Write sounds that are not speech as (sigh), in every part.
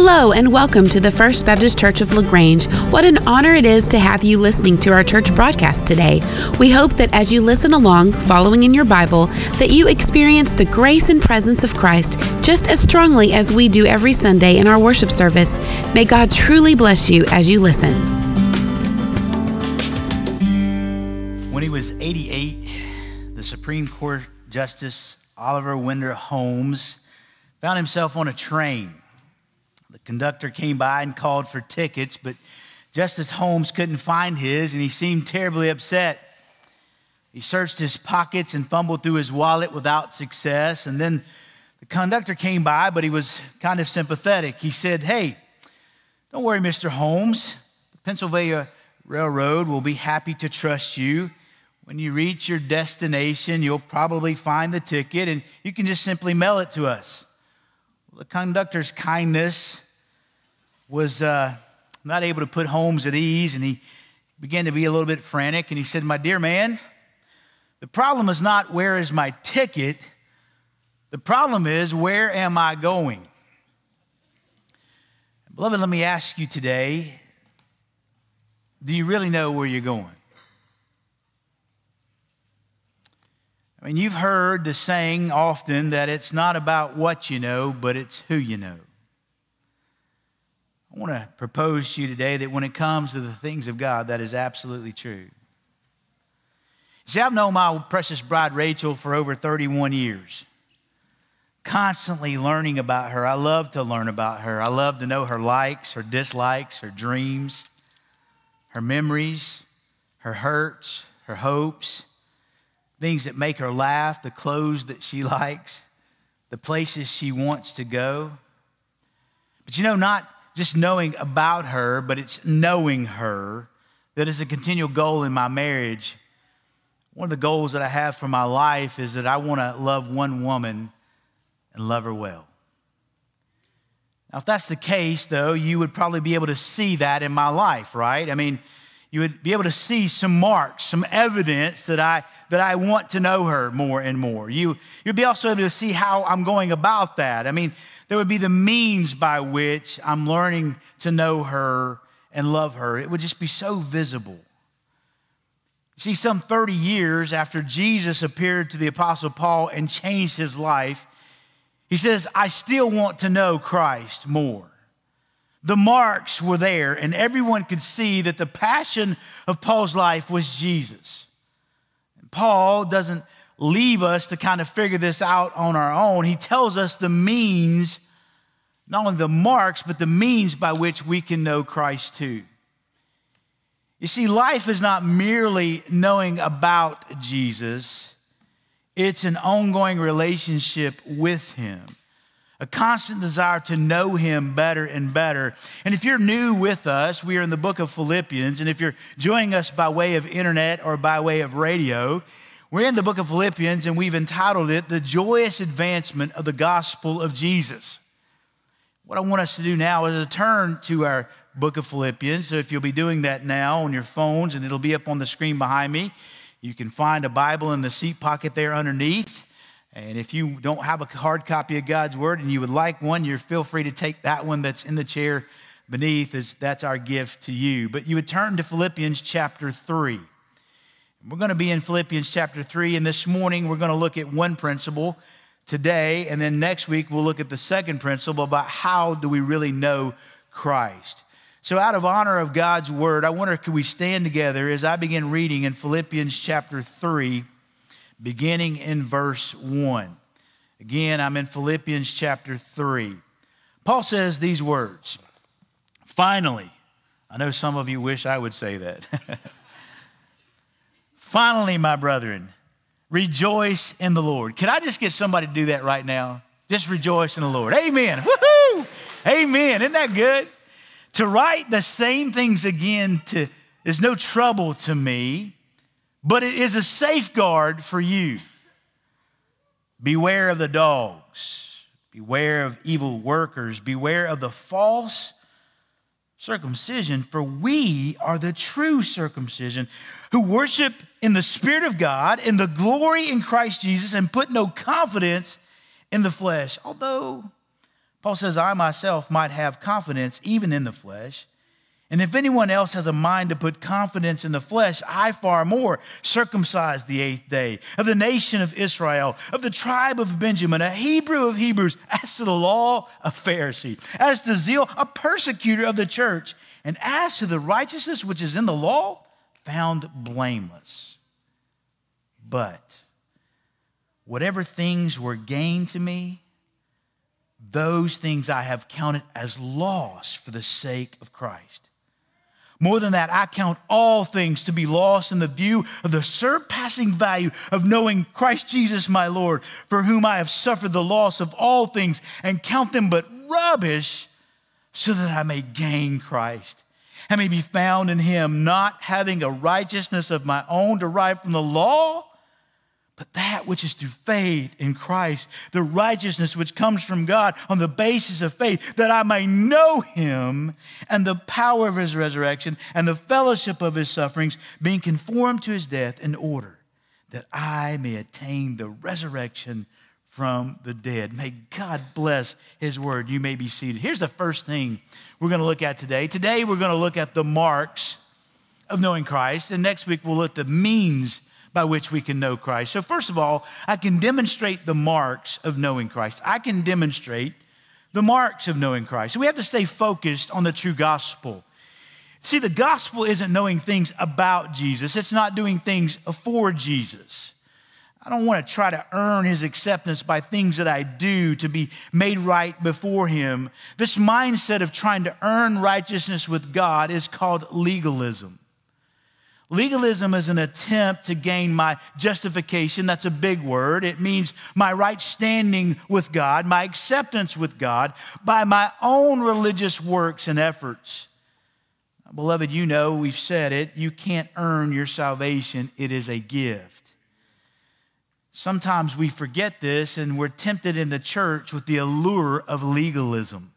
Hello, and welcome to the First Baptist Church of LaGrange. What an honor it is to have you listening to our church broadcast today. We hope that as you listen along, following in your Bible, that you experience the grace and presence of Christ just as strongly as we do every Sunday in our worship service. May God truly bless you as you listen. When he was 88, the Supreme Court Justice Oliver Wendell Holmes found himself on a train. The conductor came by and called for tickets, but Justice Holmes couldn't find his, and he seemed terribly upset. He searched his pockets and fumbled through his wallet without success. And then the conductor came by, but he was kind of sympathetic. He said, Hey, don't worry, Mr. Holmes. The Pennsylvania Railroad will be happy to trust you. When you reach your destination, you'll probably find the ticket and you can just simply mail it to us. Well, the conductor's kindness was uh, not able to put Holmes at ease, and he began to be a little bit frantic. And he said, My dear man, the problem is not where is my ticket, the problem is where am I going? Beloved, let me ask you today do you really know where you're going? I mean, you've heard the saying often that it's not about what you know, but it's who you know. I want to propose to you today that when it comes to the things of God, that is absolutely true. See, I've known my precious bride Rachel for over 31 years, constantly learning about her. I love to learn about her. I love to know her likes, her dislikes, her dreams, her memories, her hurts, her hopes, things that make her laugh, the clothes that she (laughs) likes, the places she wants to go. But you know, not just knowing about her, but it's knowing her that is a continual goal in my marriage. One of the goals that I have for my life is that I want to love one woman and love her well. Now, if that's the case, though, you would probably be able to see that in my life, right? I mean, you would be able to see some marks, some evidence that I that I want to know her more and more. You you'd be also able to see how I'm going about that. I mean, there would be the means by which I'm learning to know her and love her. It would just be so visible. See, some 30 years after Jesus appeared to the Apostle Paul and changed his life, he says, I still want to know Christ more. The marks were there, and everyone could see that the passion of Paul's life was Jesus. Paul doesn't leave us to kind of figure this out on our own. He tells us the means, not only the marks, but the means by which we can know Christ too. You see, life is not merely knowing about Jesus, it's an ongoing relationship with Him, a constant desire to know Him better and better. And if you're new with us, we are in the book of Philippians. And if you're joining us by way of internet or by way of radio, we're in the book of Philippians and we've entitled it The Joyous Advancement of the Gospel of Jesus. What I want us to do now is to turn to our book of Philippians. So if you'll be doing that now on your phones, and it'll be up on the screen behind me, you can find a Bible in the seat pocket there underneath. And if you don't have a hard copy of God's Word and you would like one, you feel free to take that one that's in the chair beneath. As that's our gift to you. But you would turn to Philippians chapter 3. We're going to be in Philippians chapter 3, and this morning we're going to look at one principle today, and then next week we'll look at the second principle about how do we really know Christ. So, out of honor of God's word, I wonder could we stand together as I begin reading in Philippians chapter 3, beginning in verse 1. Again, I'm in Philippians chapter 3. Paul says these words Finally, I know some of you wish I would say that. (laughs) Finally, my brethren, rejoice in the Lord. Can I just get somebody to do that right now? Just rejoice in the Lord. Amen. Woohoo! Amen. Isn't that good? To write the same things again to, is no trouble to me, but it is a safeguard for you. Beware of the dogs, beware of evil workers, beware of the false circumcision, for we are the true circumcision who worship in the Spirit of God, in the glory in Christ Jesus, and put no confidence in the flesh. Although Paul says, I myself might have confidence even in the flesh. And if anyone else has a mind to put confidence in the flesh, I far more, circumcised the eighth day, of the nation of Israel, of the tribe of Benjamin, a Hebrew of Hebrews, as to the law, a Pharisee, as to zeal, a persecutor of the church, and as to the righteousness which is in the law, found blameless. But whatever things were gained to me, those things I have counted as loss for the sake of Christ. More than that, I count all things to be lost in the view of the surpassing value of knowing Christ Jesus my Lord, for whom I have suffered the loss of all things and count them but rubbish, so that I may gain Christ and may be found in him, not having a righteousness of my own derived from the law but that which is through faith in Christ, the righteousness which comes from God on the basis of faith, that I may know him and the power of his resurrection and the fellowship of his sufferings, being conformed to his death, in order that I may attain the resurrection from the dead. May God bless his word. You may be seated. Here's the first thing we're going to look at today. Today, we're going to look at the marks of knowing Christ, and next week, we'll look at the means by which we can know Christ. So, first of all, I can demonstrate the marks of knowing Christ. I can demonstrate the marks of knowing Christ. So, we have to stay focused on the true gospel. See, the gospel isn't knowing things about Jesus, it's not doing things for Jesus. I don't want to try to earn his acceptance by things that I do to be made right before him. This mindset of trying to earn righteousness with God is called legalism. Legalism is an attempt to gain my justification. That's a big word. It means my right standing with God, my acceptance with God by my own religious works and efforts. Beloved, you know, we've said it, you can't earn your salvation, it is a gift. Sometimes we forget this and we're tempted in the church with the allure of legalism.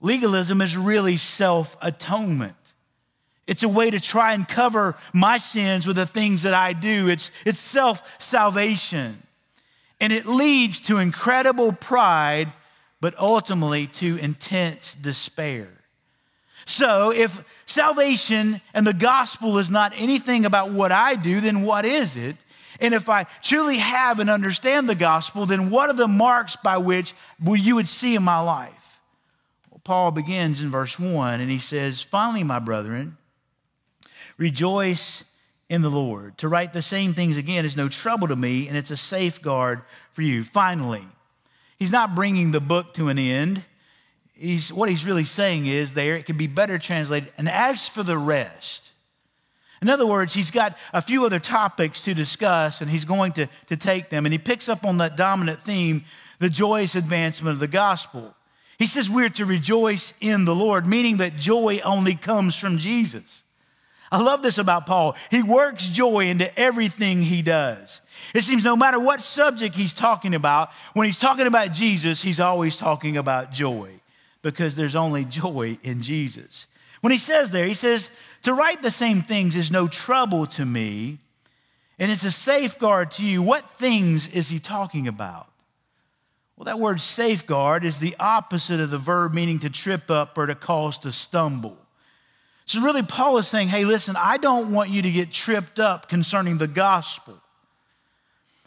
Legalism is really self atonement. It's a way to try and cover my sins with the things that I do. It's, it's self salvation. And it leads to incredible pride, but ultimately to intense despair. So, if salvation and the gospel is not anything about what I do, then what is it? And if I truly have and understand the gospel, then what are the marks by which you would see in my life? Paul begins in verse 1 and he says, Finally, my brethren, Rejoice in the Lord. To write the same things again is no trouble to me, and it's a safeguard for you. Finally, he's not bringing the book to an end. He's, what he's really saying is there, it can be better translated, and as for the rest, in other words, he's got a few other topics to discuss, and he's going to, to take them. And he picks up on that dominant theme, the joyous advancement of the gospel. He says we're to rejoice in the Lord, meaning that joy only comes from Jesus. I love this about Paul. He works joy into everything he does. It seems no matter what subject he's talking about, when he's talking about Jesus, he's always talking about joy because there's only joy in Jesus. When he says there, he says, To write the same things is no trouble to me, and it's a safeguard to you. What things is he talking about? Well, that word safeguard is the opposite of the verb meaning to trip up or to cause to stumble. So, really, Paul is saying, hey, listen, I don't want you to get tripped up concerning the gospel.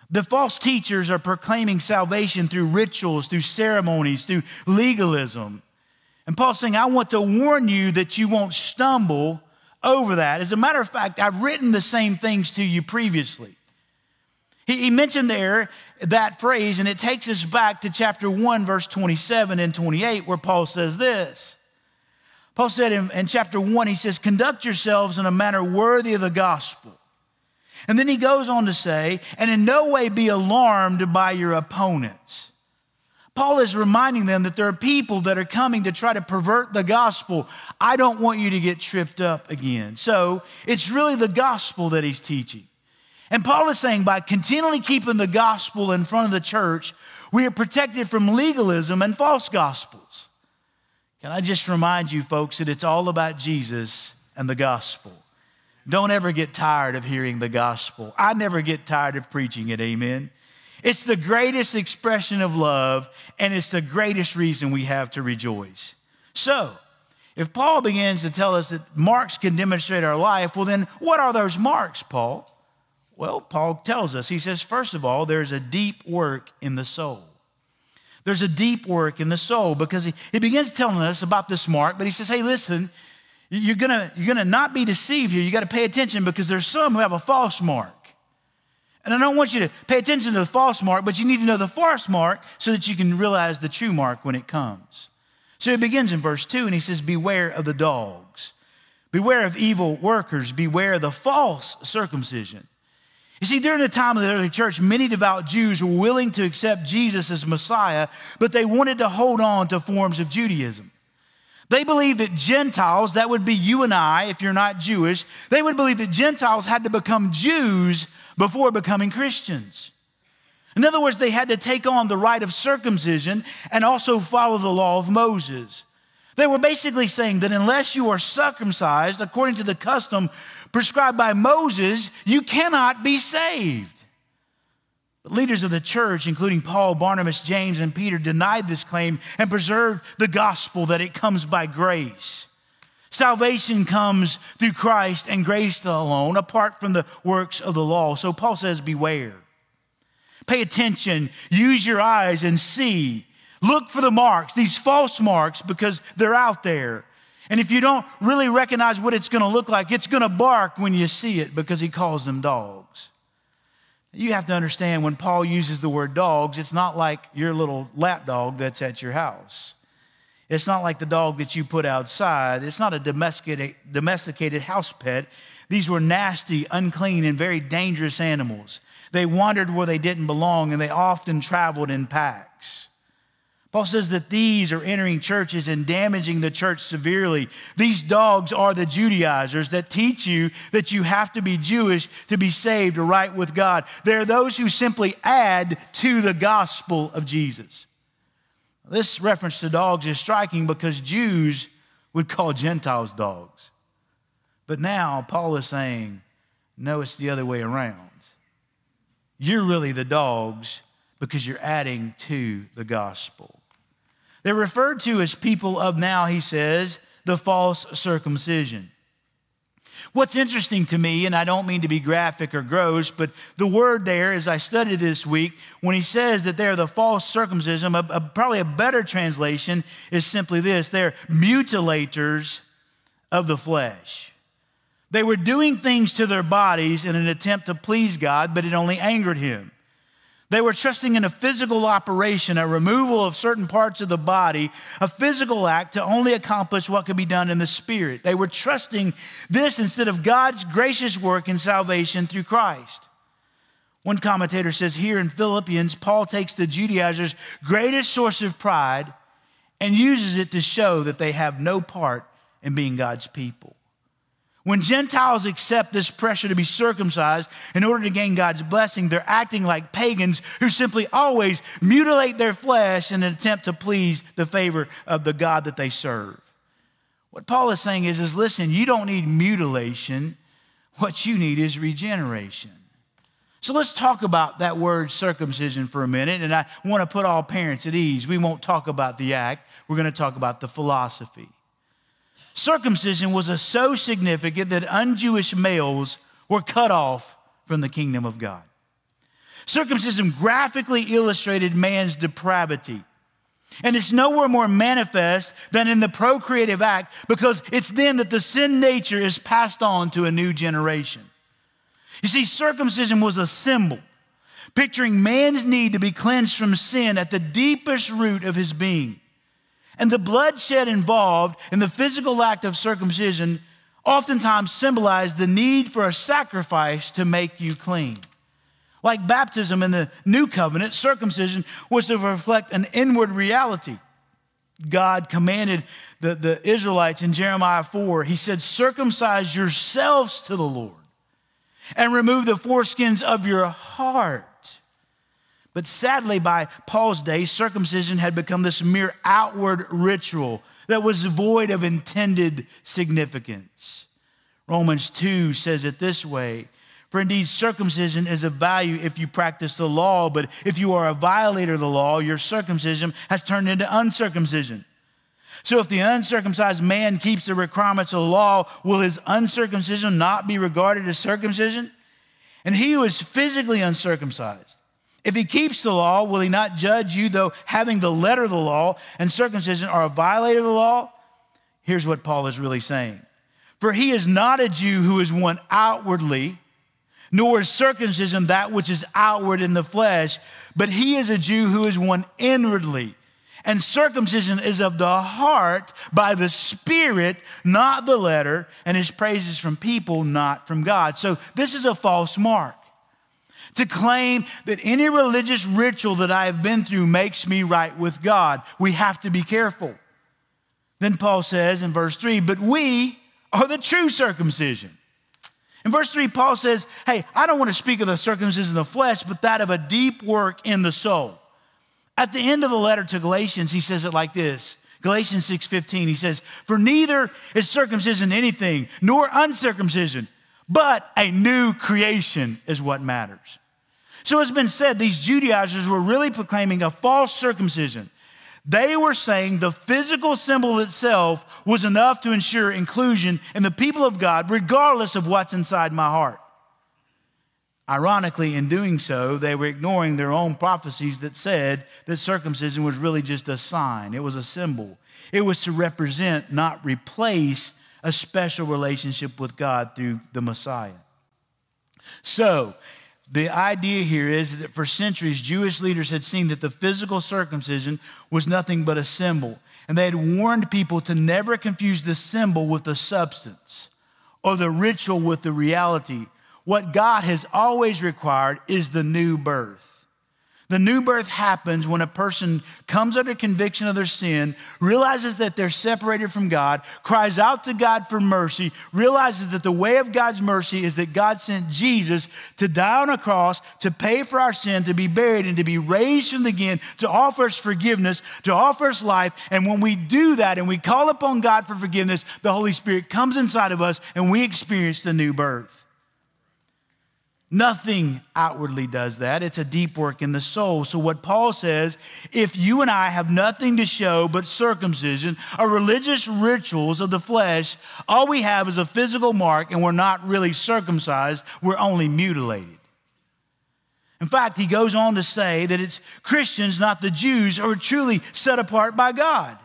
The false teachers are proclaiming salvation through rituals, through ceremonies, through legalism. And Paul's saying, I want to warn you that you won't stumble over that. As a matter of fact, I've written the same things to you previously. He, mentioned there that phrase, and it takes us back to chapter 1, verse 27 and 28, where Paul says this Paul said in, in chapter one, he says, conduct yourselves in a manner worthy of the gospel. And then he goes on to say, and in no way be alarmed by your opponents. Paul is reminding them that there are people that are coming to try to pervert the gospel. I don't want you to get tripped up again. So it's really the gospel that he's teaching. And Paul is saying by continually keeping the gospel in front of the church, we are protected from legalism and false gospels. Can I just remind you, folks, that it's all about Jesus and the gospel. Don't ever get tired of hearing the gospel. I never get tired of preaching it, amen. It's the greatest expression of love, and it's the greatest reason we have to rejoice. So, if Paul begins to tell us that marks can demonstrate our life, well, then what are those marks, Paul? Well, Paul tells us. He says, first of all, there's a deep work in the soul. There's a deep work in the soul because he, he begins telling us about this mark, but he says, hey, listen, you're gonna, you're gonna not be deceived here. You gotta pay attention because there's some who have a false mark. And I don't want you to pay attention to the false mark, but you need to know the false mark so that you can realize the true mark when it comes. So he begins in verse 2 and he says, Beware of the dogs, beware of evil workers, beware of the false circumcision. You see, during the time of the early church, many devout Jews were willing to accept Jesus as Messiah, but they wanted to hold on to forms of Judaism. They believed that Gentiles, that would be you and I if you're not Jewish, they would believe that Gentiles had to become Jews before becoming Christians. In other words, they had to take on the rite of circumcision and also follow the law of Moses. They were basically saying that unless you are circumcised according to the custom prescribed by Moses, you cannot be saved. But leaders of the church, including Paul, Barnabas, James, and Peter, denied this claim and preserved the gospel that it comes by grace. Salvation comes through Christ and grace alone, apart from the works of the law. So Paul says, Beware. Pay attention, use your eyes and see. Look for the marks, these false marks, because they're out there. And if you don't really recognize what it's going to look like, it's going to bark when you see it because he calls them dogs. You have to understand when Paul uses the word dogs, it's not like your little lap dog that's at your house. It's not like the dog that you put outside. It's not a domesticated, house pet. These were nasty, unclean, and very dangerous animals. They wandered where they didn't belong, and they often traveled in packs. Paul says that these are entering churches and damaging the church severely. These dogs are the Judaizers that teach you that you have to be Jewish to be saved or right with God. They're those who simply add to the gospel of Jesus. This reference to dogs is striking because Jews would call Gentiles dogs. But now Paul is saying, no, it's the other way around. You're really the dogs because you're adding to the gospel. They're referred to as people of now, he says, the false circumcision. What's interesting to me, and I don't mean to be graphic or gross, but the word there, as I studied this week, when he says that they're the false circumcision, a, a, probably a better translation is simply this they're mutilators of the flesh. They were doing things to their bodies in an attempt to please God, but it only angered him. They were trusting in a physical operation, a removal of certain parts of the body, a physical act to only accomplish what could be done in the spirit. They were trusting this instead of God's gracious work in salvation through Christ. One commentator says here in Philippians, Paul takes the Judaizers' greatest source of pride and uses it to show that they have no part in being God's people. When Gentiles accept this pressure to be circumcised in order to gain God's blessing, they're acting like pagans who simply always mutilate their flesh in an attempt to please the favor of the God that they serve. What Paul is saying is, is listen, you don't need mutilation. What you need is regeneration. So let's talk about that word circumcision for a minute. And I want to put all parents at ease. We won't talk about the act, we're going to talk about the philosophy. Circumcision was so significant that un-Jewish males were cut off from the kingdom of God. Circumcision graphically illustrated man's depravity. And it's nowhere more manifest than in the procreative act because it's then that the sin nature is passed on to a new generation. You see, circumcision was a symbol picturing man's need to be cleansed from sin at the deepest root of his being. And the bloodshed involved in the physical act of circumcision oftentimes symbolized the need for a sacrifice to make you clean. Like baptism in the new covenant, circumcision was to reflect an inward reality. God commanded the, the Israelites in Jeremiah 4, He said, Circumcise yourselves to the Lord and remove the foreskins of your heart but sadly, by Paul's day, circumcision had become this mere outward ritual that was void of intended significance. Romans 2 says it this way For indeed, circumcision is of value if you practice the law, but if you are a violator of the law, your circumcision has turned into uncircumcision. So if the uncircumcised man keeps the requirements of the law, will his uncircumcision not be regarded as circumcision? And he who is physically uncircumcised, if he keeps the law, will he not judge you, though having the letter of the law and circumcision are a violator of the law? Here's what Paul is really saying. For he is not a Jew who is one outwardly, nor is circumcision that which is outward in the flesh, but he is a Jew who is one inwardly. And circumcision is of the heart by the Spirit, not the letter, and his praise is from people, not from God. So this is a false mark. To claim that any religious ritual that I have been through makes me right with God, we have to be careful. Then Paul says in verse 3 But we are the true circumcision. In verse 3, Paul says, Hey, I don't want to speak of the circumcision of the flesh, but that of a deep work in the soul. At the end of the letter to Galatians, he says it like this. Galatians 6:15 he says for neither is circumcision anything nor uncircumcision but a new creation is what matters. So it's been said these Judaizers were really proclaiming a false circumcision. They were saying the physical symbol itself was enough to ensure inclusion in the people of God regardless of what's inside my heart. Ironically, in doing so, they were ignoring their own prophecies that said that circumcision was really just a sign, it was a symbol. It was to represent, not replace, a special relationship with God through the Messiah. So, the idea here is that for centuries, Jewish leaders had seen that the physical circumcision was nothing but a symbol. And they had warned people to never confuse the symbol with the substance or the ritual with the reality what God has always required is the new birth. The new birth happens when a person comes under conviction of their sin, realizes that they're separated from God, cries out to God for mercy, realizes that the way of God's mercy is that God sent Jesus to die on a cross, to pay for our sin, to be buried, and to be raised from the again, to offer us forgiveness, to offer us life. And when we do that and we call upon God for forgiveness, the Holy Spirit comes inside of us and we experience the new birth. Nothing outwardly does that. It's a deep work in the soul. So, what Paul says if you and I have nothing to show but circumcision or religious rituals of the flesh, all we have is a physical mark and we're not really circumcised, we're only mutilated. In fact, he goes on to say that it's Christians, not the Jews, who are truly set apart by God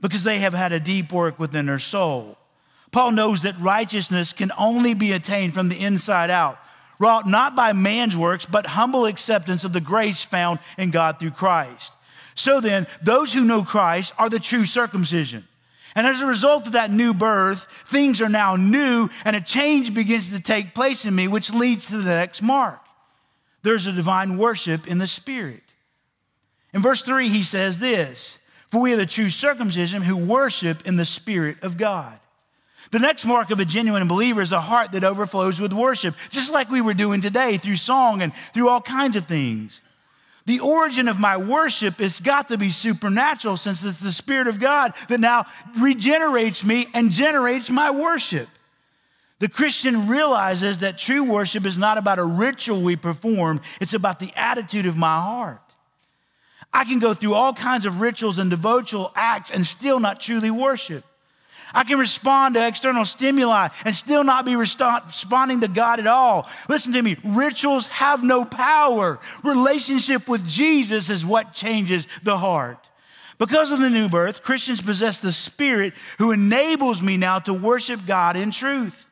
because they have had a deep work within their soul. Paul knows that righteousness can only be attained from the inside out, wrought not by man's works, but humble acceptance of the grace found in God through Christ. So then, those who know Christ are the true circumcision. And as a result of that new birth, things are now new, and a change begins to take place in me, which leads to the next mark. There's a divine worship in the Spirit. In verse 3, he says this For we are the true circumcision who worship in the Spirit of God. The next mark of a genuine believer is a heart that overflows with worship, just like we were doing today through song and through all kinds of things. The origin of my worship has got to be supernatural since it's the Spirit of God that now regenerates me and generates my worship. The Christian realizes that true worship is not about a ritual we perform, it's about the attitude of my heart. I can go through all kinds of rituals and devotional acts and still not truly worship. I can respond to external stimuli and still not be responding to God at all. Listen to me rituals have no power. Relationship with Jesus is what changes the heart. Because of the new birth, Christians possess the Spirit who enables me now to worship God in truth.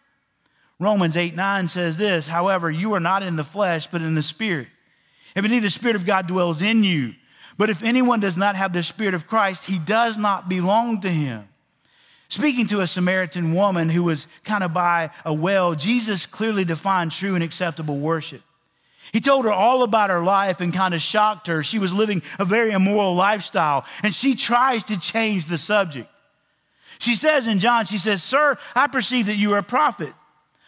Romans 8 9 says this, however, you are not in the flesh, but in the Spirit. If indeed the Spirit of God dwells in you, but if anyone does not have the Spirit of Christ, he does not belong to him. Speaking to a Samaritan woman who was kind of by a well, Jesus clearly defined true and acceptable worship. He told her all about her life and kind of shocked her. She was living a very immoral lifestyle, and she tries to change the subject. She says in John, she says, Sir, I perceive that you are a prophet.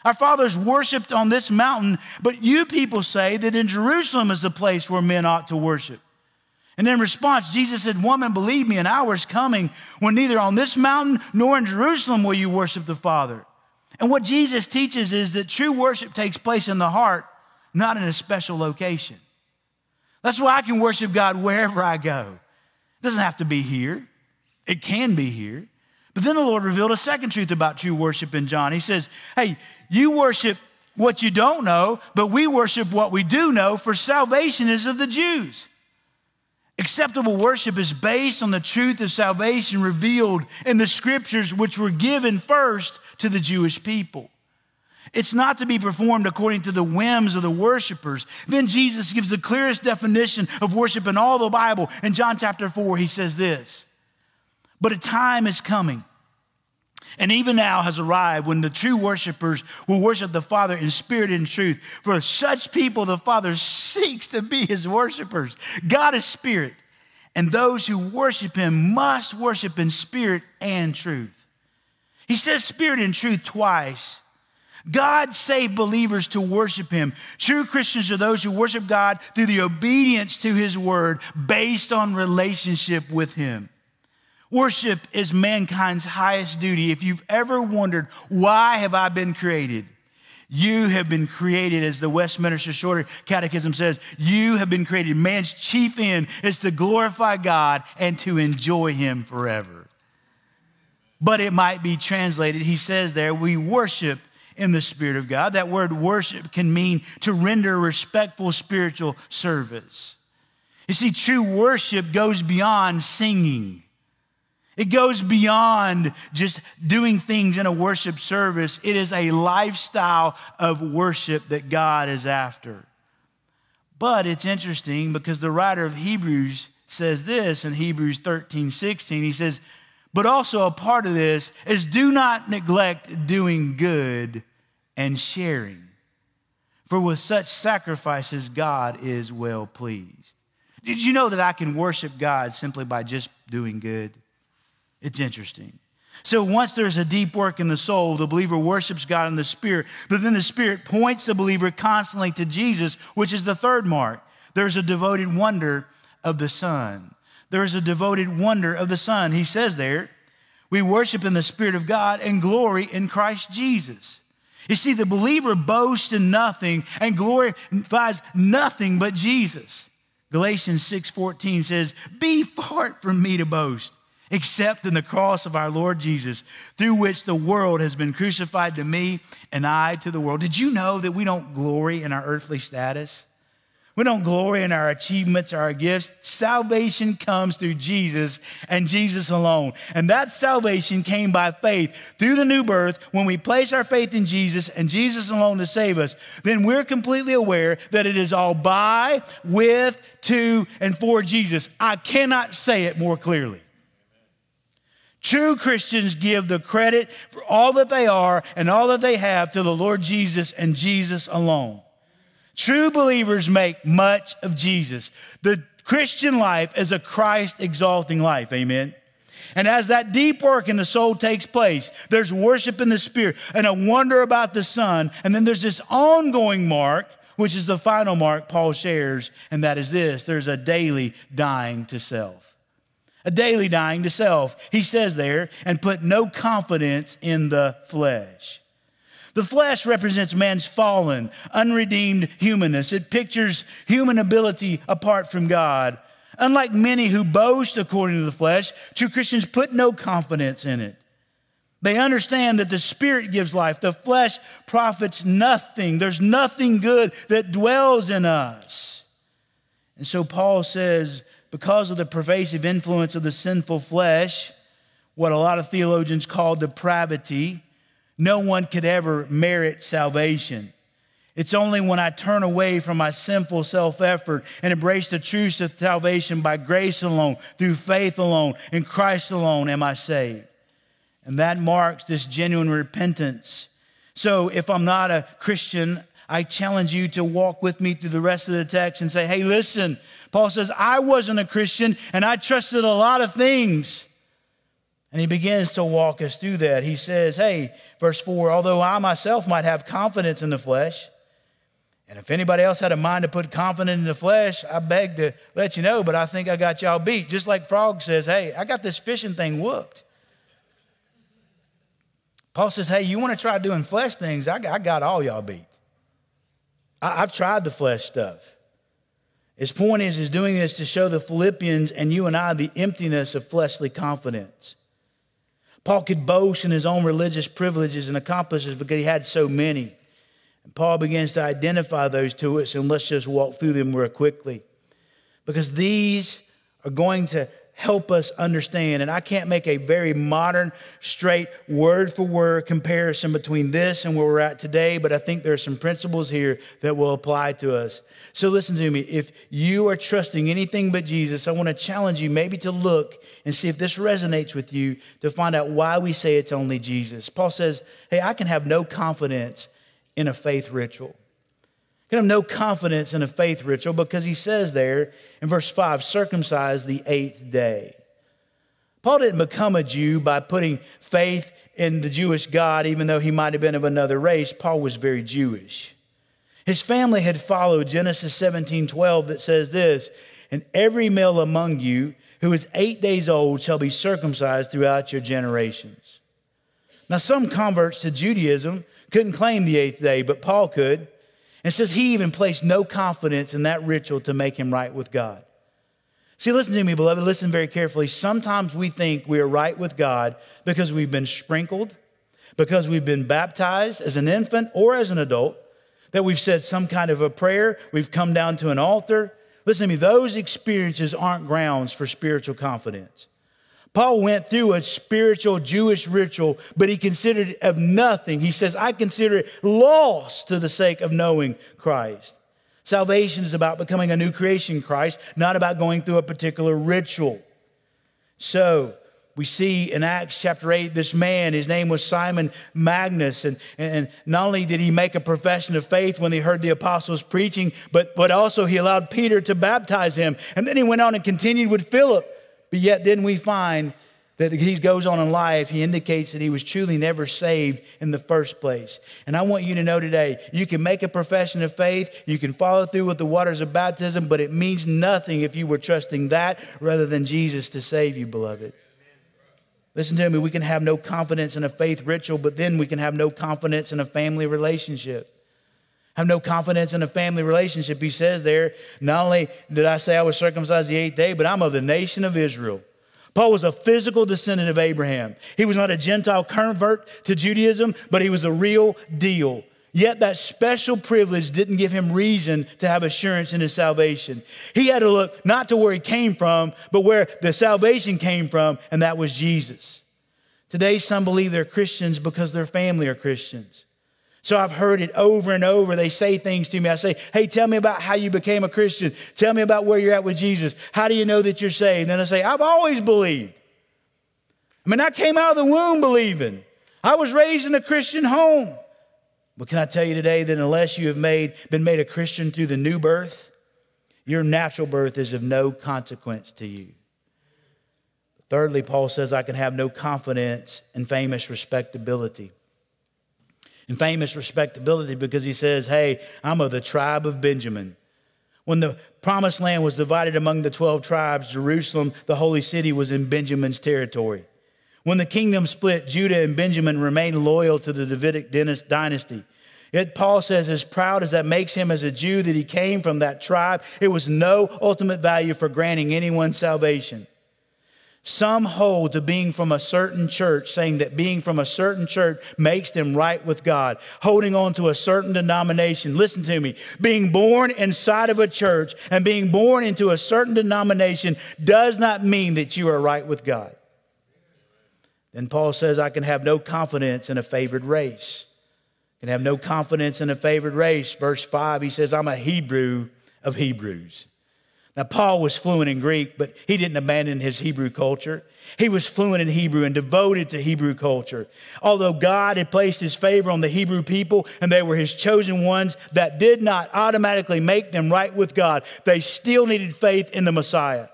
Our fathers worshiped on this mountain, but you people say that in Jerusalem is the place where men ought to worship. And in response, Jesus said, Woman, believe me, an hour is coming when neither on this mountain nor in Jerusalem will you worship the Father. And what Jesus teaches is that true worship takes place in the heart, not in a special location. That's why I can worship God wherever I go. It doesn't have to be here, it can be here. But then the Lord revealed a second truth about true worship in John. He says, Hey, you worship what you don't know, but we worship what we do know, for salvation is of the Jews. Acceptable worship is based on the truth of salvation revealed in the scriptures, which were given first to the Jewish people. It's not to be performed according to the whims of the worshipers. Then Jesus gives the clearest definition of worship in all the Bible. In John chapter 4, he says this But a time is coming and even now has arrived when the true worshipers will worship the Father in spirit and truth. For such people, the Father seeks to be his worshipers. God is spirit, and those who worship him must worship in spirit and truth. He says spirit and truth twice. God saved believers to worship him. True Christians are those who worship God through the obedience to his word based on relationship with him. Worship is mankind's highest duty. If you've ever wondered, why have I been created? You have been created, as the Westminster Shorter Catechism says, you have been created. Man's chief end is to glorify God and to enjoy Him forever. But it might be translated, he says there, we worship in the Spirit of God. That word worship can mean to render respectful spiritual service. You see, true worship goes beyond singing. It goes beyond just doing things in a worship service. It is a lifestyle of worship that God is after. But it's interesting because the writer of Hebrews says this in Hebrews 13 16. He says, But also a part of this is do not neglect doing good and sharing, for with such sacrifices, God is well pleased. Did you know that I can worship God simply by just doing good? It's interesting. So once there's a deep work in the soul, the believer worships God in the Spirit, but then the Spirit points the believer constantly to Jesus, which is the third mark. There's a devoted wonder of the Son. There is a devoted wonder of the Son. He says there, we worship in the Spirit of God and glory in Christ Jesus. You see, the believer boasts in nothing and glorifies nothing but Jesus. Galatians 6:14 says, "Be far from me to boast except in the cross of our Lord Jesus, through which the world has been crucified to me and I to the world. Did you know that we don't glory in our earthly status? We don't glory in our achievements, our gifts. Salvation comes through Jesus and Jesus alone. And that salvation came by faith through the new birth. When we place our faith in Jesus and Jesus alone to save us, then we're completely aware that it is all by, with, to, and for Jesus. I cannot say it more clearly. True Christians give the credit for all that they are and all that they have to the Lord Jesus and Jesus alone. True believers make much of Jesus. The Christian life is a Christ exalting life. Amen. And as that deep work in the soul takes place, there's worship in the Spirit and a wonder about the Son. And then there's this ongoing mark, which is the final mark Paul shares, and that is this there's a daily dying to self a daily dying to self. He says there, and put no confidence in the flesh. The flesh represents man's fallen, unredeemed humanness. It pictures human ability apart from God. Unlike many who boast according to the flesh, true Christians put no confidence in it. They understand that the Spirit gives life, the flesh profits nothing. There's nothing good that dwells in us. And so Paul says, because of the pervasive influence of the sinful flesh, what a lot of theologians call depravity, no one could ever merit salvation. It's only when I turn away from my sinful self effort and embrace the truth of salvation by grace alone, through faith alone, in Christ alone, am I saved. And that marks this genuine repentance. So if I'm not a Christian, I challenge you to walk with me through the rest of the text and say, hey, listen, Paul says, I wasn't a Christian and I trusted a lot of things. And he begins to walk us through that. He says, Hey, verse 4, although I myself might have confidence in the flesh, and if anybody else had a mind to put confidence in the flesh, I beg to let you know, but I think I got y'all beat. Just like Frog says, Hey, I got this fishing thing whooped. Paul says, hey, you want to try doing flesh things? I got, all y'all beat. I've tried the flesh stuff. His point is, is doing this to show the Philippians and you and I the emptiness of fleshly confidence. Paul could boast in his own religious privileges and accomplishments because he had so many. And Paul begins to identify those to us, and let's just walk through them real quickly. Because these are going to help us understand. And I can't make a very modern, straight, word for word comparison between this and where we're at today, but I think there are some principles here that will apply to us. So listen to me. If you are trusting anything but Jesus, I want to challenge you maybe to look and see if this resonates with you to find out why we say it's only Jesus. Paul says, Hey, I can have no confidence in a faith ritual can have no confidence in a faith ritual because he says there in verse 5 circumcise the eighth day. Paul didn't become a Jew by putting faith in the Jewish God, even though he might have been of another race. Paul was very Jewish. His family had followed Genesis 17 12 that says this, and every male among you who is eight days old shall be circumcised throughout your generations. Now, some converts to Judaism couldn't claim the eighth day, but Paul could. And says he even placed no confidence in that ritual to make him right with God. See, listen to me, beloved. Listen very carefully. Sometimes we think we are right with God because we've been sprinkled, because we've been baptized as an infant or as an adult, that we've said some kind of a prayer, we've come down to an altar. Listen to me, those experiences aren't grounds for spiritual confidence. Paul went through a spiritual Jewish ritual, but he considered it of nothing. He says, I consider it loss to the sake of knowing Christ. Salvation is about becoming a new creation Christ, not about going through a particular ritual. So, we see in Acts chapter 8, this man, his name was Simon Magnus. And, and not only did he make a profession of faith when he heard the apostles preaching, but, but also he allowed Peter to baptize him. And then he went on and continued with Philip. But yet, then we find that he goes on in life, he indicates that he was truly never saved in the first place. And I want you to know today you can make a profession of faith, you can follow through with the waters of baptism, but it means nothing if you were trusting that rather than Jesus to save you, beloved. Listen to me, we can have no confidence in a faith ritual, but then we can have no confidence in a family relationship have no confidence in a family relationship. He says there, not only did I say I was circumcised the eighth day, but I'm of the nation of Israel. Paul was a physical descendant of Abraham. He was not a Gentile convert to Judaism, but he was a real deal. Yet that special privilege didn't give him reason to have assurance in his salvation. He had to look not to where he came from, but where the salvation came from, and that was Jesus. Today, some believe they're Christians because their family are Christians. So I've heard it over and over. They say things to me. I say, Hey, tell me about how you became a Christian. Tell me about where you're at with Jesus. How do you know that you're saved? And then I say, I've always believed. I mean, I came out of the womb believing. I was raised in a Christian home. But can I tell you today that unless you have made, been made a Christian through the new birth, your natural birth is of no consequence to you. Thirdly, Paul says, I can have no confidence in famous respectability and famous respectability because he says, Hey, I'm of the tribe of Benjamin. When the promised land was divided among the 12 tribes, Jerusalem, the holy city, was in Benjamin's territory. When the kingdom split, Judah and Benjamin remained loyal to the Davidic dynasty. Yet Paul says, as proud as that makes him as a Jew that he came from that tribe, it was no ultimate value for granting anyone salvation. Some hold to being from a certain church, saying that being from a certain church makes them right with God, holding on to a certain denomination. Listen to me. Being born inside of a church and being born into a certain denomination does not mean that you are right with God. Then Paul says, I can have no confidence in a favored race. I can have no confidence in a favored race. Verse 5, he says, I'm a Hebrew of Hebrews. Now, Paul was fluent in Greek, but he didn't abandon his Hebrew culture. He was fluent in Hebrew and devoted to Hebrew culture. Although God had placed his favor on the Hebrew people and they were his chosen ones, that did not automatically make them right with God. They still needed faith in the Messiah.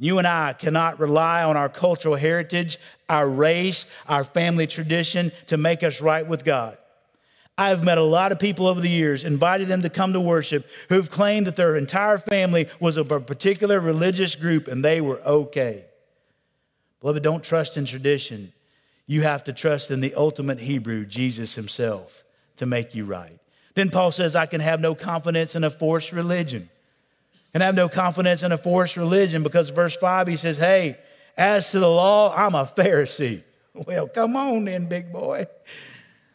You and I cannot rely on our cultural heritage, our race, our family tradition to make us right with God. I've met a lot of people over the years, invited them to come to worship, who've claimed that their entire family was of a particular religious group and they were okay. Beloved, don't trust in tradition. You have to trust in the ultimate Hebrew, Jesus himself, to make you right. Then Paul says, I can have no confidence in a forced religion. Can have no confidence in a forced religion because verse 5 he says, Hey, as to the law, I'm a Pharisee. (laughs) Well, come on then, big boy.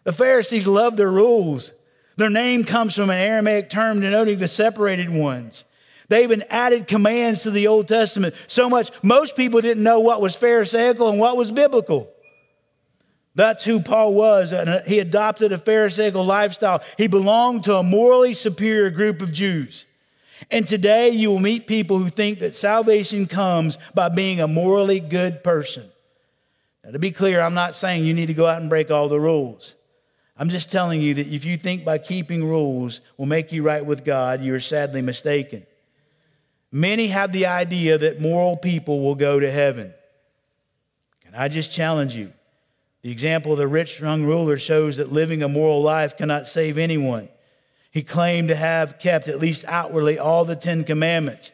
The Pharisees loved their rules. Their name comes from an Aramaic term denoting the separated ones. They even added commands to the Old Testament so much, most people didn't know what was Pharisaical and what was biblical. That's who Paul was. And he adopted a Pharisaical lifestyle. He belonged to a morally superior group of Jews. And today you will meet people who think that salvation comes by being a morally good person. Now, to be clear, I'm not saying you need to go out and break all the rules. I'm just telling you that if you think by keeping rules will make you right with God, you're sadly mistaken. Many have the idea that moral people will go to heaven. Can I just challenge you? The example of the rich young ruler shows that living a moral life cannot save anyone. He claimed to have kept, at least outwardly, all the Ten Commandments.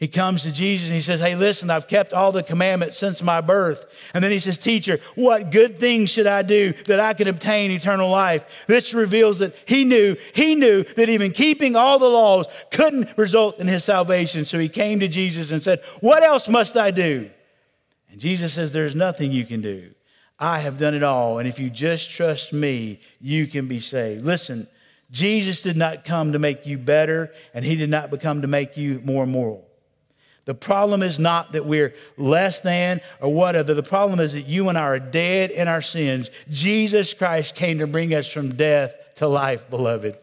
He comes to Jesus and he says, Hey, listen, I've kept all the commandments since my birth. And then he says, Teacher, what good things should I do that I can obtain eternal life? This reveals that he knew, he knew that even keeping all the laws couldn't result in his salvation. So he came to Jesus and said, What else must I do? And Jesus says, There's nothing you can do. I have done it all. And if you just trust me, you can be saved. Listen, Jesus did not come to make you better, and he did not become to make you more moral. The problem is not that we're less than or whatever. The problem is that you and I are dead in our sins. Jesus Christ came to bring us from death to life, beloved.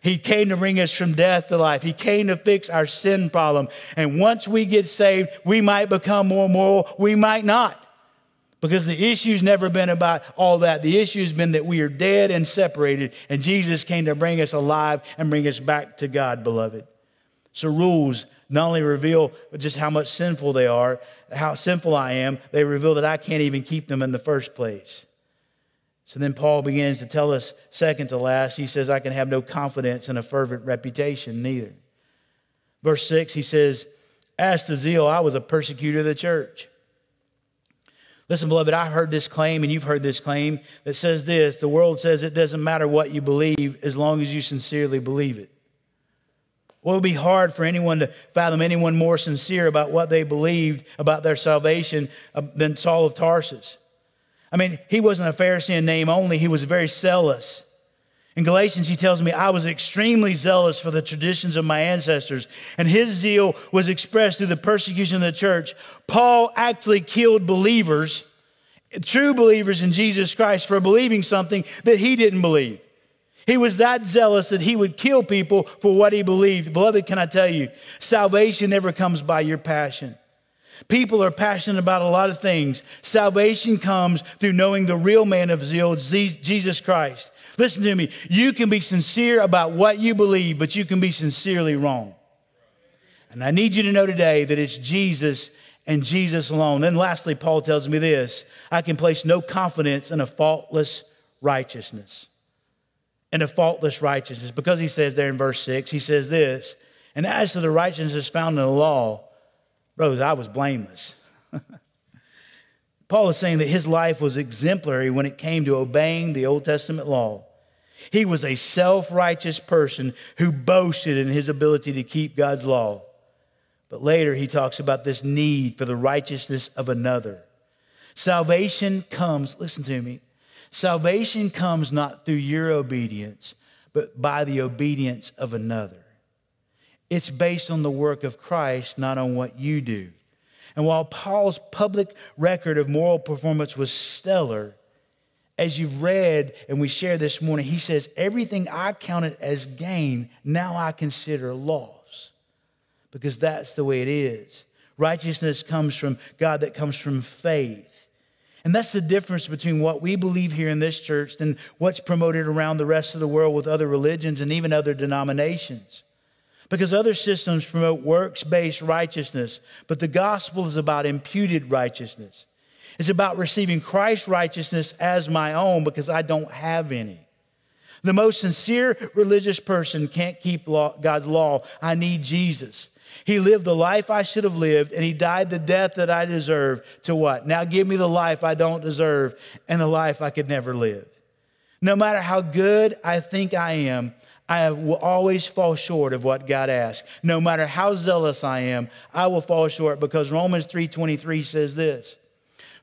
He came to bring us from death to life. He came to fix our sin problem. And once we get saved, we might become more moral, we might not. Because the issue's never been about all that. The issue has been that we are dead and separated, and Jesus came to bring us alive and bring us back to God, beloved. So, rules not only reveal just how much sinful they are, how sinful I am, they reveal that I can't even keep them in the first place. So then Paul begins to tell us, second to last, he says, I can have no confidence in a fervent reputation, neither. Verse 6, he says, As to zeal, I was a persecutor of the church. Listen, beloved, I heard this claim, and you've heard this claim that says this the world says it doesn't matter what you believe as long as you sincerely believe it. Well, it would be hard for anyone to fathom anyone more sincere about what they believed about their salvation uh, than Saul of Tarsus. I mean, he wasn't a Pharisee in name only, he was very zealous. In Galatians, he tells me, I was extremely zealous for the traditions of my ancestors, and his zeal was expressed through the persecution of the church. Paul actually killed believers, true believers in Jesus Christ, for believing something that he didn't believe. He was that zealous that he would kill people for what he believed. Beloved, can I tell you, salvation never comes by your passion. People are passionate about a lot of things. Salvation comes through knowing the real man of zeal, Jesus Christ. Listen to me. You can be sincere about what you believe, but you can be sincerely wrong. And I need you to know today that it's Jesus and Jesus alone. Then, lastly, Paul tells me this I can place no confidence in a faultless righteousness. In a faultless righteousness. Because he says there in verse 6, he says this, and as to the righteousness found in the law, brothers, I was blameless. (laughs) Paul is saying that his life was exemplary when it came to obeying the Old Testament law. He was a self righteous person who boasted in his ability to keep God's law. But later he talks about this need for the righteousness of another. Salvation comes, listen to me, salvation comes not through your obedience, but by the obedience of another. It's based on the work of Christ, not on what you do. And while Paul's public record of moral performance was stellar, as you've read and we shared this morning, he says, Everything I counted as gain, now I consider loss. Because that's the way it is. Righteousness comes from God, that comes from faith. And that's the difference between what we believe here in this church and what's promoted around the rest of the world with other religions and even other denominations. Because other systems promote works based righteousness, but the gospel is about imputed righteousness. It's about receiving Christ's righteousness as my own because I don't have any. The most sincere religious person can't keep law, God's law. I need Jesus. He lived the life I should have lived, and he died the death that I deserve to what? Now give me the life I don't deserve and the life I could never live. No matter how good I think I am, I will always fall short of what God asks. No matter how zealous I am, I will fall short because Romans 3:23 says this.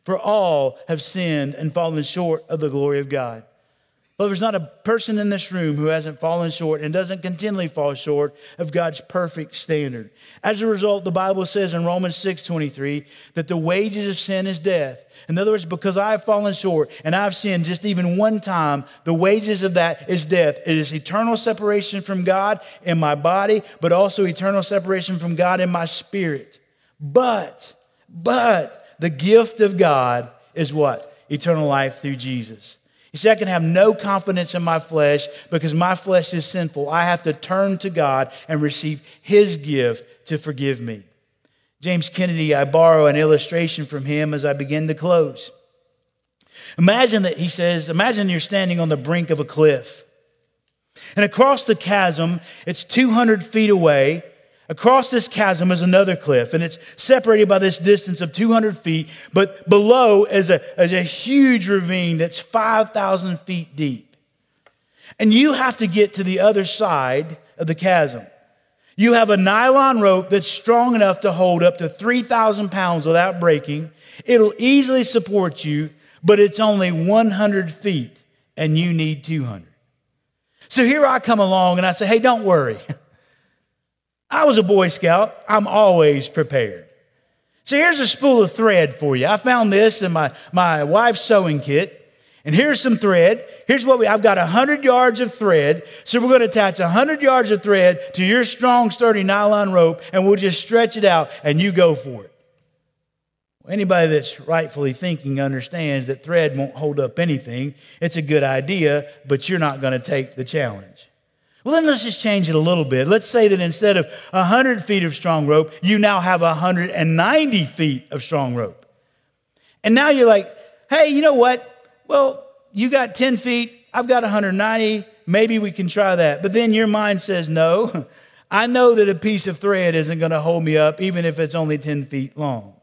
For all have sinned and fallen short of the glory of God. Well, there's not a person in this room who hasn't fallen short and doesn't continually fall short of God's perfect standard. As a result, the Bible says in Romans 6:23 that the wages of sin is death. In other words, because I've fallen short and I've sinned just even one time, the wages of that is death. It is eternal separation from God in my body, but also eternal separation from God in my spirit. But, but the gift of God is what? Eternal life through Jesus. You see, I can have no confidence in my flesh because my flesh is sinful. I have to turn to God and receive His gift to forgive me. James Kennedy, I borrow an illustration from him as I begin to close. Imagine that, he says, imagine you're standing on the brink of a cliff. And across the chasm, it's 200 feet away, Across this chasm is another cliff, and it's separated by this distance of 200 feet, but below is a, is a huge ravine that's 5,000 feet deep. And you have to get to the other side of the chasm. You have a nylon rope that's strong enough to hold up to 3,000 pounds without breaking. It'll easily support you, but it's only 100 feet, and you need 200. So here I come along and I say, hey, don't worry. (laughs) I was a Boy Scout. I'm always prepared. So here's a spool of thread for you. I found this in my, my wife's sewing kit. And here's some thread. Here's what we, I've got 100 yards of thread. So we're going to attach 100 yards of thread to your strong, sturdy nylon rope, and we'll just stretch it out, and you go for it. Anybody that's rightfully thinking understands that thread won't hold up anything. It's a good idea, but you're not going to take the challenge. Well, then let's just change it a little bit. Let's say that instead of 100 feet of strong rope, you now have 190 feet of strong rope. And now you're like, hey, you know what? Well, you got 10 feet, I've got 190. Maybe we can try that. But then your mind says, no, (laughs) I know that a piece of thread isn't going to hold me up, even if it's only 10 feet long.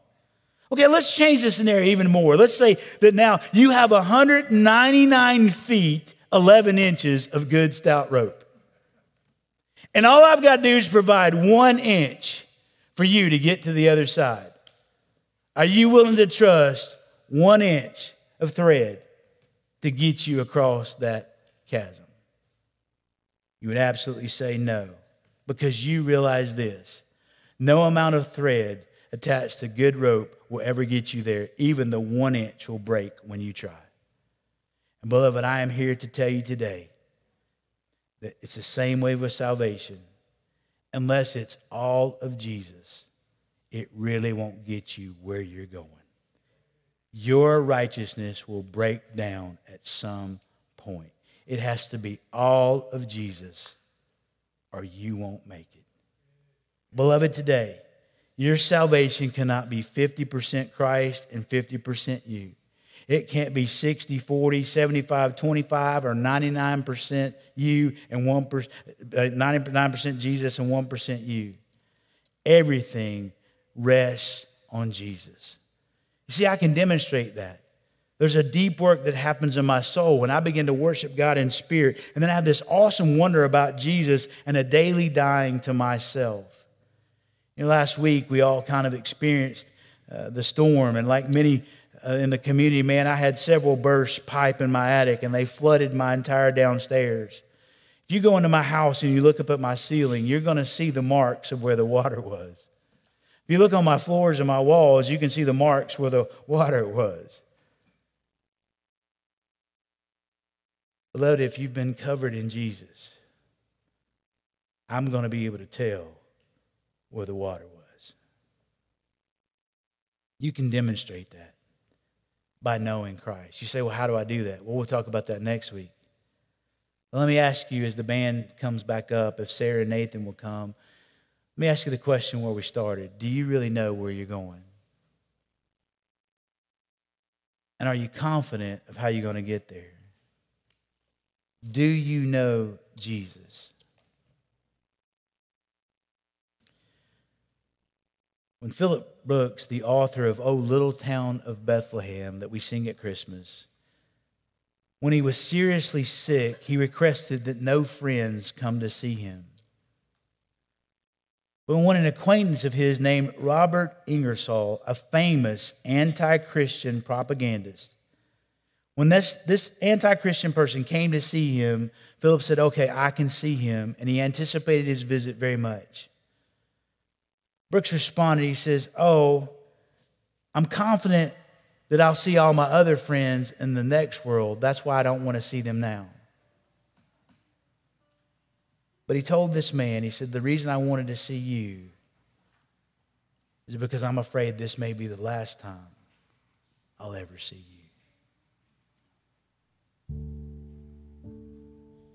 Okay, let's change the scenario even more. Let's say that now you have 199 feet, 11 inches of good stout rope. And all I've got to do is provide one inch for you to get to the other side. Are you willing to trust one inch of thread to get you across that chasm? You would absolutely say no because you realize this no amount of thread attached to good rope will ever get you there. Even the one inch will break when you try. And beloved, I am here to tell you today it's the same way with salvation. Unless it's all of Jesus, it really won't get you where you're going. Your righteousness will break down at some point. It has to be all of Jesus, or you won't make it. Beloved, today, your salvation cannot be 50% Christ and 50% you. It can't be 60, 40, 75, 25, or 99% you and 1%, 99% uh, Jesus and 1% you. Everything rests on Jesus. You see, I can demonstrate that. There's a deep work that happens in my soul when I begin to worship God in spirit. And then I have this awesome wonder about Jesus and a daily dying to myself. You know, last week we all kind of experienced uh, the storm, and like many uh, in the community, man, I had several burst pipe in my attic and they flooded my entire downstairs. If you go into my house and you look up at my ceiling, you're going to see the marks of where the water was. If you look on my floors and my walls, you can see the marks where the water was. Beloved, if you've been covered in Jesus, I'm going to be able to tell where the water was. You can demonstrate that by knowing Christ. You say, well, how do I do that? Well, we'll talk about that next week. But let me ask you as the band comes back up, if Sarah and Nathan will come, let me ask you the question where we started. Do you really know where you're going? And are you confident of how you're going to get there? Do you know Jesus? When Philip Brooks, the author of Oh Little Town of Bethlehem that we sing at Christmas, when he was seriously sick, he requested that no friends come to see him. But when an acquaintance of his named Robert Ingersoll, a famous anti Christian propagandist, when this, this anti Christian person came to see him, Philip said, Okay, I can see him. And he anticipated his visit very much. Brooks responded, He says, Oh, I'm confident that I'll see all my other friends in the next world. That's why I don't want to see them now. But he told this man, he said, The reason I wanted to see you is because I'm afraid this may be the last time I'll ever see you.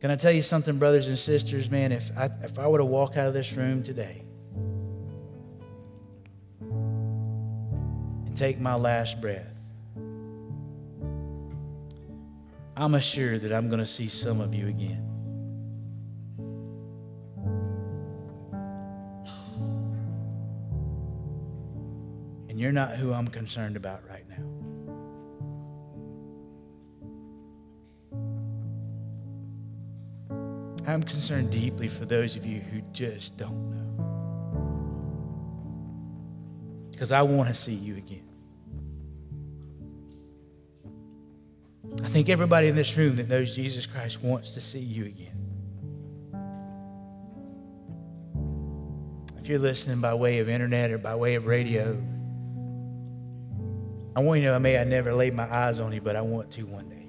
Can I tell you something, brothers and sisters? Man, if I, if I were to walk out of this room today take my last breath, I'm assured that I'm going to see some of you again. And you're not who I'm concerned about right now. I'm concerned deeply for those of you who just don't know. Because I want to see you again. Think everybody in this room that knows Jesus Christ wants to see you again. If you're listening by way of internet or by way of radio, I want you to know I may I never laid my eyes on you, but I want to one day.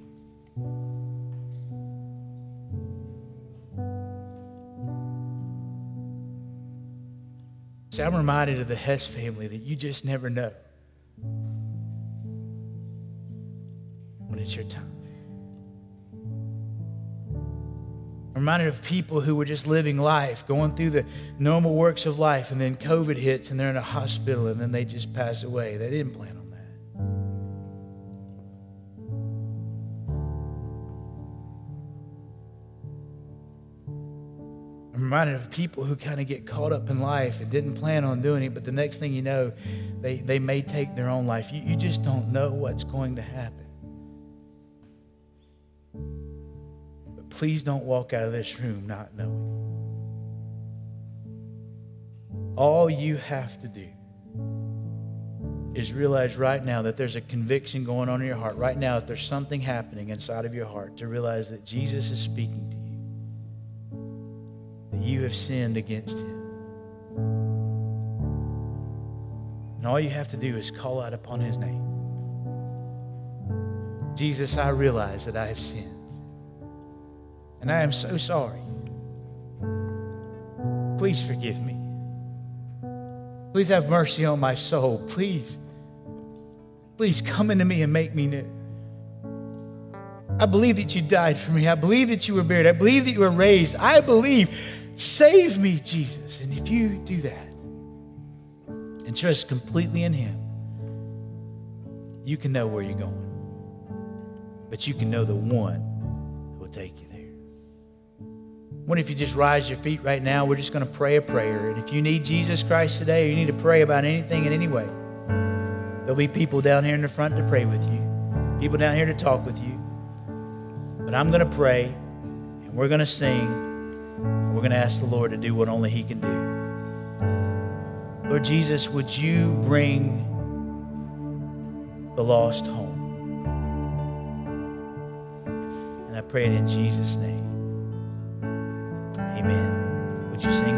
See, I'm reminded of the Hess family that you just never know. when it's your time. I'm reminded of people who were just living life, going through the normal works of life, and then COVID hits and they're in a hospital and then they just pass away. They didn't plan on that. I'm reminded of people who kind of get caught up in life and didn't plan on doing it, but the next thing you know, they, they may take their own life. You, you just don't know what's going to happen. Please don't walk out of this room not knowing. All you have to do is realize right now that there's a conviction going on in your heart. Right now, if there's something happening inside of your heart, to realize that Jesus is speaking to you, that you have sinned against him. And all you have to do is call out upon his name. Jesus, I realize that I have sinned. And I am so sorry. Please forgive me. Please have mercy on my soul. Please, please come into me and make me new. I believe that you died for me. I believe that you were buried. I believe that you were raised. I believe. Save me, Jesus. And if you do that and trust completely in Him, you can know where you're going. But you can know the one who will take you wonder if you just rise your feet right now? We're just going to pray a prayer. And if you need Jesus Christ today or you need to pray about anything in any way, there'll be people down here in the front to pray with you, people down here to talk with you. But I'm going to pray and we're going to sing. And we're going to ask the Lord to do what only He can do. Lord Jesus, would you bring the lost home? And I pray it in Jesus' name. Amen. Would you sing?